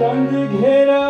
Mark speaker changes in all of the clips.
Speaker 1: चंद घेरा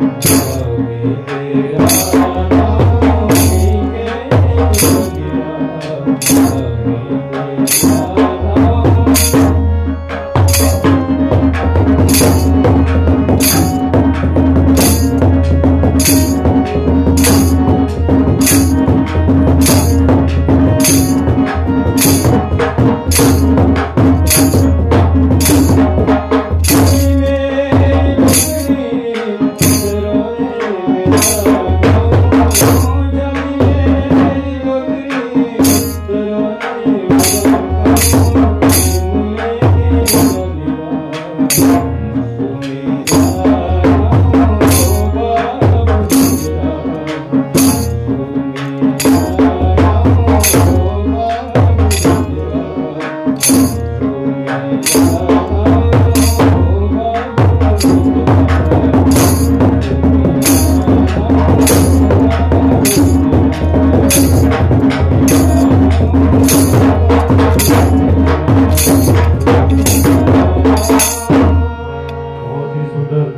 Speaker 1: Yeah.